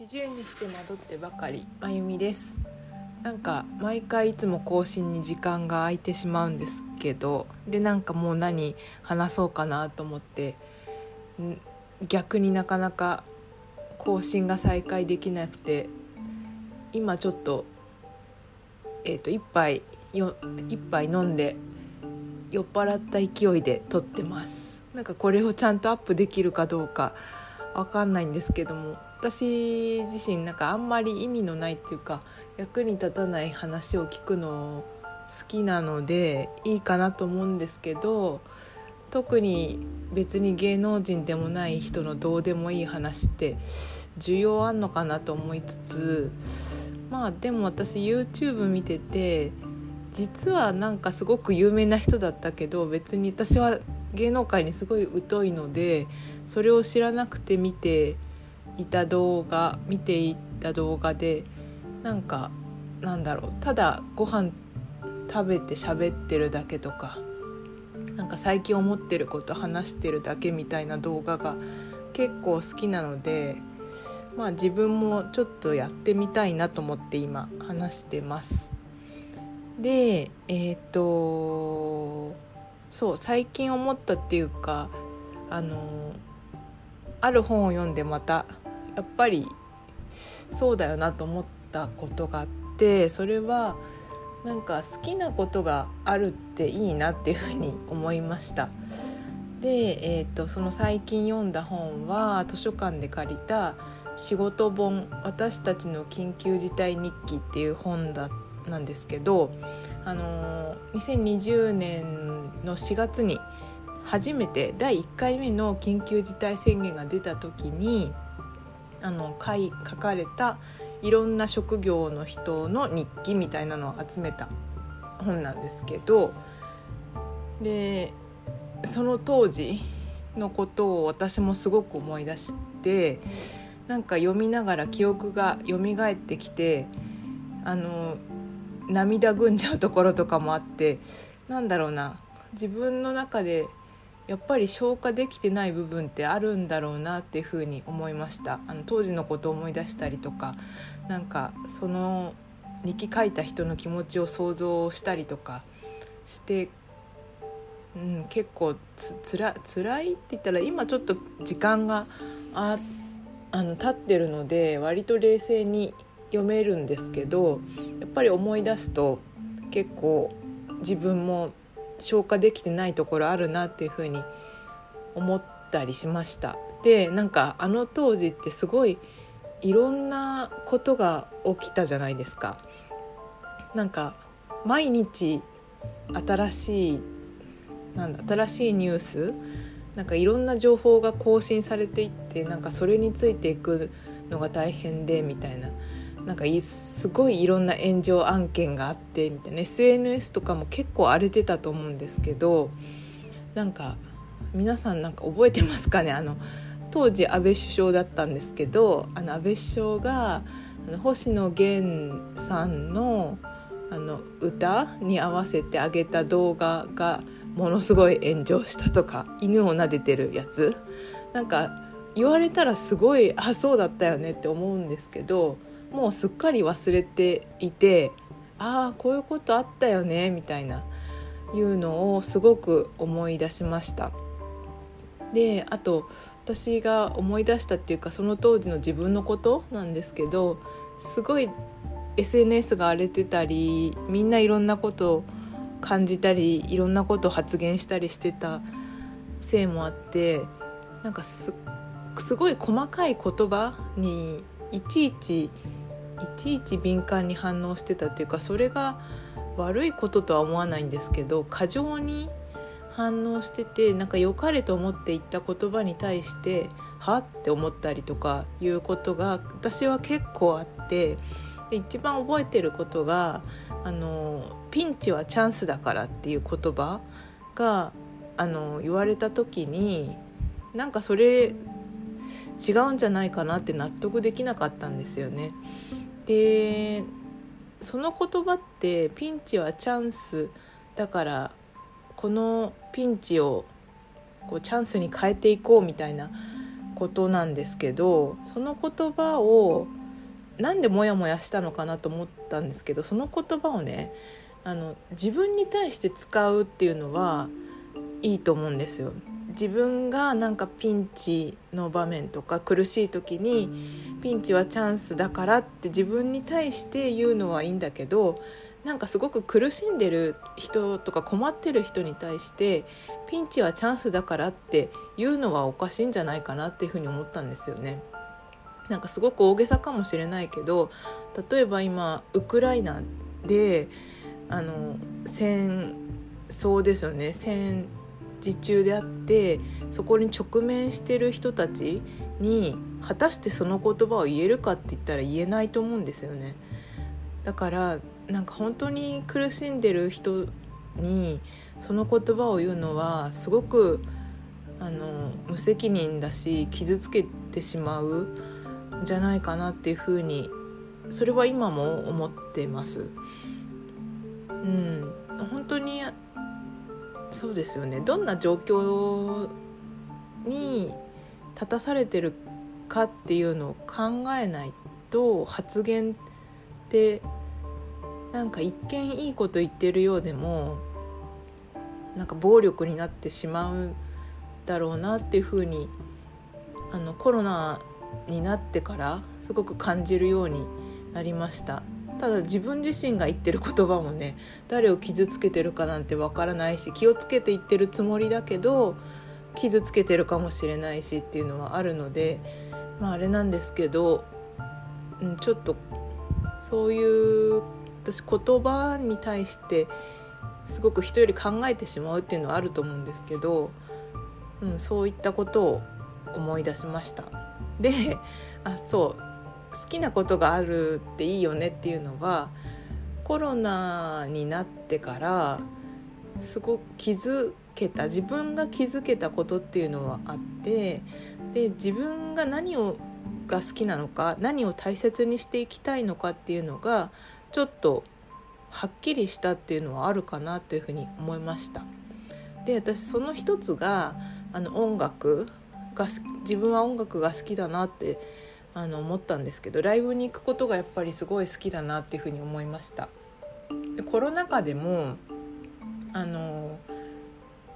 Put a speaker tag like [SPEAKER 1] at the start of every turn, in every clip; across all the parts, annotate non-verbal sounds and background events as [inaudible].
[SPEAKER 1] 40にして惑ってばかりまゆみです。なんか毎回いつも更新に時間が空いてしまうんですけどでなんかもう何話そうかなと思って逆になかなか更新が再開できなくて今ちょっとえっ、ー、と1杯よ1杯飲んで酔っ払った勢いで撮ってます。なんかこれをちゃんとアップできるかどうかわかんないんですけども私自身なんかあんまり意味のないっていうか役に立たない話を聞くの好きなのでいいかなと思うんですけど特に別に芸能人でもない人のどうでもいい話って需要あんのかなと思いつつまあでも私 YouTube 見てて実はなんかすごく有名な人だったけど別に私は芸能界にすごい疎いのでそれを知らなくて見ていた動画見ていた動画でなんかなんだろうただご飯食べて喋ってるだけとかなんか最近思ってること話してるだけみたいな動画が結構好きなのでまあ自分もちょっとやってみたいなと思って今話してます。でえっ、ー、とそう最近思ったっていうかあのある本を読んでまたやっぱりそうだよなと思ったことがあってそれはなんか好きなことがあるっていいなっていうふうに思いました。で、えーと、その最近読んだ本は図書館で借りた「仕事本私たちの緊急事態日記」っていう本だなんですけど、あの2020年の4月に初めて第1回目の緊急事態宣言が出た時にあの書い書かれたいろんな職業の人の日記みたいなのを集めた本なんですけどでその当時のことを私もすごく思い出してなんか読みながら記憶が蘇ってきてあの涙ぐんじゃうところとかもあってなんだろうな自分の中でやっぱり消化できてない部分ってあるんだろうなっていうふうに思いました。あの当時のことを思い出したりとかなんかその日記書いた人の気持ちを想像したりとかして、うん、結構つつら辛いって言ったら今ちょっと時間がああの経ってるので割と冷静に読めるんですけどやっぱり思い出すと結構自分も消化できてないところあるなっていうふうに思ったりしました。でなんかあの当時ってすごいいろんなことが起きたじゃないですか。なんか毎日新しいなんだ新しいニュースなんかいろんな情報が更新されていってなんかそれについていくのが大変でみたいな。なんかすごいいろんな炎上案件があってみたいな。SNS とかも結構荒れてたと思うんですけどなんか皆さんなんか覚えてますかね？[laughs] あの当時安倍首相だったんですけどあの安倍首相が星野源さんのあの歌に合わせてあげた動画がものすごい炎上したとか犬を撫でてるやつ。なんか言われたらすごいあそうだったよねって思うんですけどもうすっかり忘れていてああこういうことあったよねみたいないうのをすごく思い出しました。であと私が思い出したっていうかその当時の自分のことなんですけどすごい SNS が荒れてたりみんないろんなことを感じたりいろんなことを発言したりしてたせいもあってなんかすごい細かい言葉にいちいちいちいち敏感に反応してたっていうかそれが悪いこととは思わないんですけど過剰に反応しててなんか良かれと思って言った言葉に対してはって思ったりとかいうことが私は結構あってで一番覚えてることがあのピンチはチャンスだからっていう言葉があの言われた時になんかそれ違うんじゃないかなって納得できなかったんですよね。でその言葉ってピンチはチャンスだからこのピンチをこうチャンスに変えていこうみたいなことなんですけどその言葉をなんでモヤモヤしたのかなと思ったんですけどその言葉をねあの自分に対して使うっていうのはいいと思うんですよ。自分がなんかピンチの場面とか苦しい時にピンチはチャンスだからって自分に対して言うのはいいんだけどなんかすごく苦しんでる人とか困ってる人に対してピンチはチャンスだからって言うのはおかしいんじゃないかなっていうふうに思ったんですよね。なんかすごく大げさかもしれないけど例えば今ウクライナであの戦争ですよね戦時中であってそこに直面してる人たちに果たしてその言葉を言えるかって言ったら言えないと思うんですよね。だからなんか本当に苦しんでる人にその言葉を言うのはすごくあの無責任だし傷つけてしまうんじゃないかなっていうふうにそれは今も思ってます。うん、本当にそうですよね。どんな状況に立たされてるかっていうのを考えないと発言ってなんか一見いいこと言ってるようでもなんか暴力になってしまうだろうなっていうふうにあのコロナになってからすごく感じるようになりました。ただ自分自身が言ってる言葉もね誰を傷つけてるかなんてわからないし気をつけて言ってるつもりだけど傷つけてるかもしれないしっていうのはあるのでまああれなんですけど、うん、ちょっとそういう私言葉に対してすごく人より考えてしまうっていうのはあると思うんですけど、うん、そういったことを思い出しました。であそう好きなことがあるっていいよねっていうのはコロナになってからすごく気づけた自分が気づけたことっていうのはあってで自分が何をが好きなのか何を大切にしていきたいのかっていうのがちょっとはっきりしたっていうのはあるかなというふうに思いました。で私その一つがあの音楽が自分は音楽が好きだなってあの思ったんですけどライブに行くことがやっぱりすごい好きだなっていうふうに思いました。でコロナ禍でもあの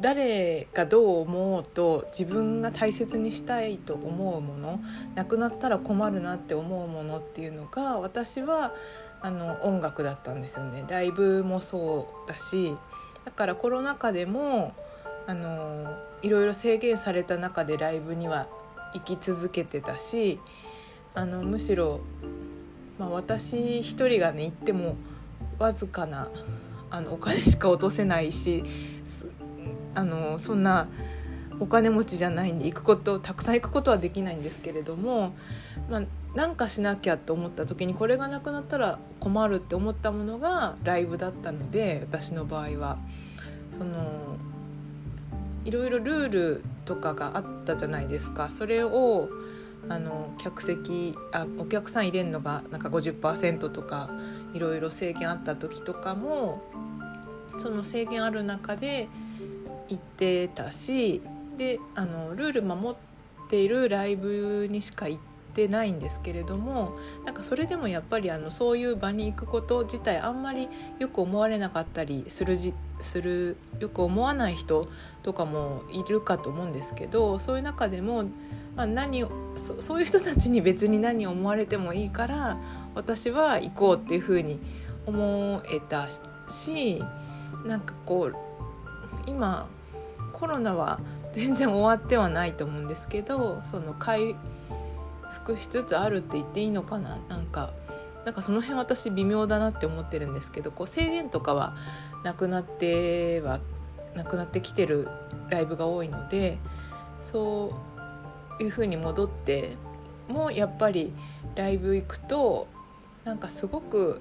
[SPEAKER 1] 誰がどう思おうと自分が大切にしたいと思うものなくなったら困るなって思うものっていうのが私はあの音楽だったんですよね。ライブもそうだしだからコロナ禍でもあのいろいろ制限された中でライブには行き続けてたしあのむしろ、まあ、私一人がね行ってもわずかなあのお金しか落とせないしあのそんなお金持ちじゃないんで行くことたくさん行くことはできないんですけれども、まあ、なんかしなきゃと思った時にこれがなくなったら困るって思ったものがライブだったので私の場合は。そのいろいろルールとかがあったじゃないですかそれをあの客席あお客さん入れるのがなんか50%とかいろいろ制限あった時とかもその制限ある中で行ってたしであのルール守っているライブにしか行ってないんですけれどもなんかそれでもやっぱりあのそういう場に行くこと自体あんまりよく思われなかったりするじするよく思わない人とかもいるかと思うんですけどそういう中でもまあ、何そそういう人たちに別に何を思われてもいいから私は行こうっていうふうに思えたしなんかこう今コロナは全然終わってはないと思うんですけどその回復しつつあるって言っていいのかな？なんかなんかその辺私微妙だなって思ってるんですけどこう制限とかはなくなってはなくなってきてるライブが多いのでそういう風に戻ってもやっぱりライブ行くとなんかすごく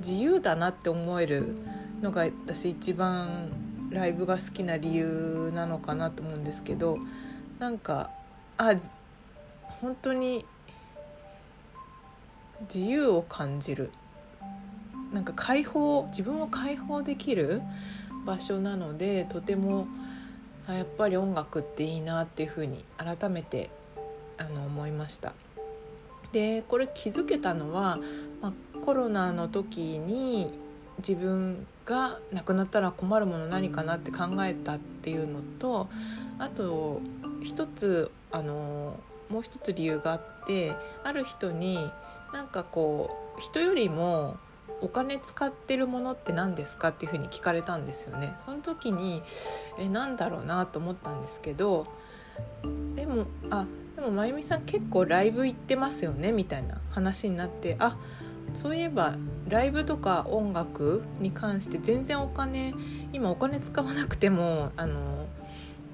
[SPEAKER 1] 自由だなって思えるのが私一番ライブが好きな理由なのかなと思うんですけどなんかあ本当に自由を感じる。なんか解放自分を解放できる場所なのでとてもやっぱり音楽っていいなっていうふうに改めてあの思いました。でこれ気づけたのは、まあ、コロナの時に自分が亡くなったら困るもの何かなって考えたっていうのとあと一つあのもう一つ理由があってある人になんかこう人よりもお金使ってるものって何ですかっていうふうに聞かれたんですよね。その時にえなんだろうなと思ったんですけどでもあでもまゆみさん結構ライブ行ってますよねみたいな話になってあそういえばライブとか音楽に関して全然お金今お金使わなくてもあの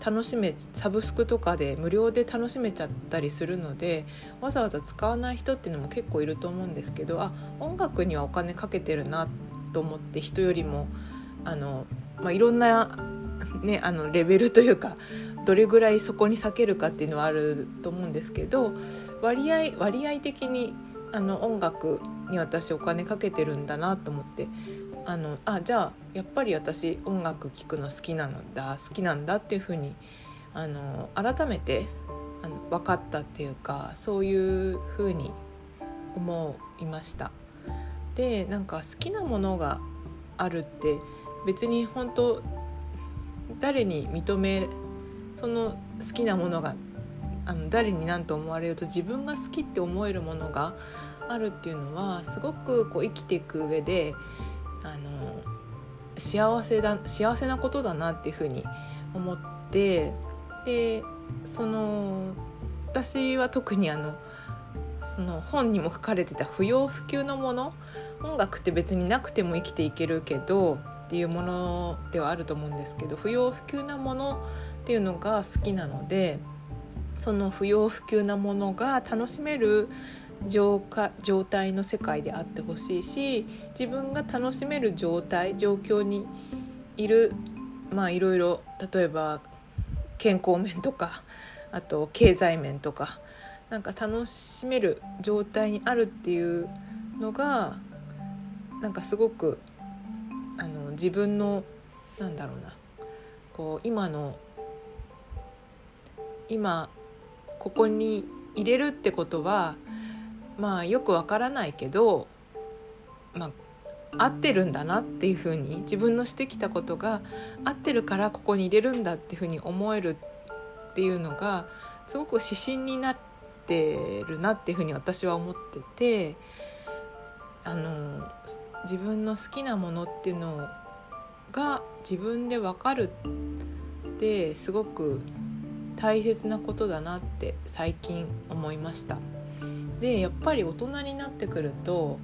[SPEAKER 1] 楽しめサブスクとかで無料で楽しめちゃったりするのでわざわざ使わない人っていうのも結構いると思うんですけどあ音楽にはお金かけてるなと思って人よりもあの、まあ、いろんな、ね、あのレベルというかどれぐらいそこに避けるかっていうのはあると思うんですけど割合割合的にあの音楽に私お金かけてるんだなと思ってあのあじゃあやっぱり私音楽聴くの好きなのだ好きなんだっていうふうにあの改めてあの分かったっていうかそういうふうに思いました。でなんか好きなものがあるって別に本当誰に認めその好きなものがあの誰に何と思われようと自分が好きって思えるものがあるっていうのはすごくこう生きていく上であの幸せだ幸せなことだなっていうふうに思ってでその私は特にあのその本にも書かれてた不要不急のもの音楽って別になくても生きていけるけどっていうものではあると思うんですけど不要不急なものっていうのが好きなのでその不要不急なものが楽しめる状状態の世界であってほしいし自分が楽しめる状態状況にいるまあいろいろ例えば健康面とかあと経済面とかなんか楽しめる状態にあるっていうのがなんかすごくあの自分のなんだろうなこう今の今ここに入れるってことはまあよくわからないけど、まあ、合ってるんだなっていうふうに自分のしてきたことが合ってるからここに入れるんだっていうふうに思えるっていうのがすごく指針になってるなっていうふうに私は思っててあの自分の好きなものっていうのが自分で分かるってすごく大切なことだなって最近思いました。でやっぱり大人になってくると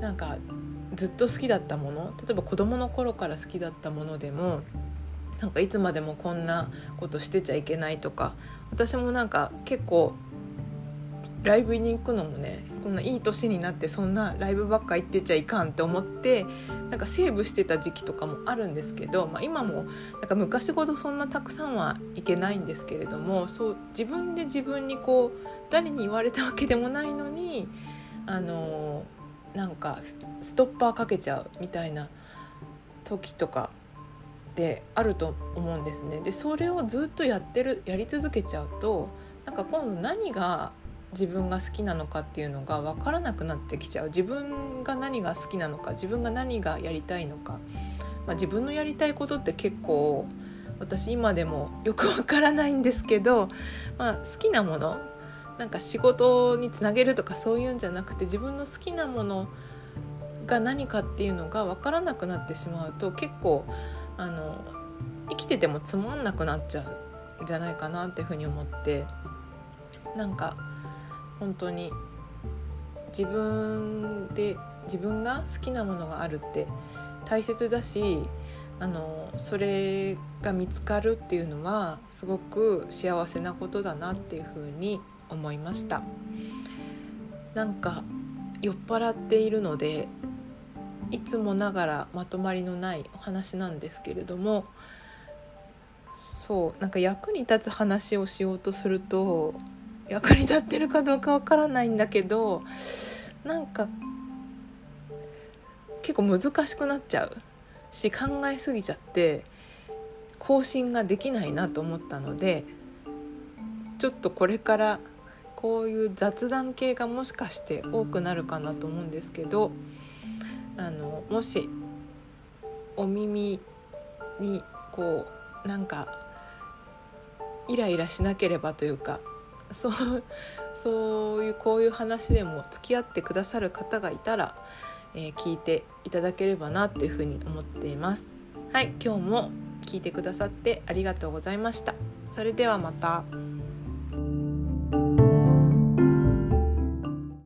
[SPEAKER 1] なんかずっと好きだったもの例えば子どもの頃から好きだったものでもなんかいつまでもこんなことしてちゃいけないとか私もなんか結構ライブに行くのもねこんないい年になってそんなライブばっか行ってちゃいかんって思ってなんかセーブしてた時期とかもあるんですけど、まあ、今もなんか昔ほどそんなたくさんはいけないんですけれどもそう自分で自分にこう誰に言われたわけでもないのにあのなんかストッパーかけちゃうみたいな時とかであると思うんですね。でそれをずっとやってるやり続けちゃうとなんか今度何が自分が好きなのかっていうのが分からなくなってきちゃう。自分が何が好きなのか自分が何がやりたいのか、まあ、自分のやりたいことって結構私今でもよく分からないんですけど、まあ、好きなものなんか仕事につなげるとかそういうんじゃなくて自分の好きなものが何かっていうのが分からなくなってしまうと結構あの生きててもつまんなくなっちゃうんじゃないかなっていうふうに思って。なんか本当に。自分で自分が好きなものがあるって大切だしあのそれが見つかるっていうのはすごく幸せなことだなっていうふうに思いました。なんか酔っ払っているのでいつもながらまとまりのないお話なんですけれどもそうなんか役に立つ話をしようとすると役に立ってるかどうかわからないんだけどなんか結構難しくなっちゃう。し考えすぎちゃって更新ができないなと思ったのでちょっとこれからこういう雑談系がもしかして多くなるかなと思うんですけどあのもしお耳にこうなんかイライラしなければというかそう [laughs] そういうこういう話でも付き合ってくださる方がいたら、えー、聞いていただければなっていうふうに思っています。はい今日も聞いてくださってありがとうございました。それではまた。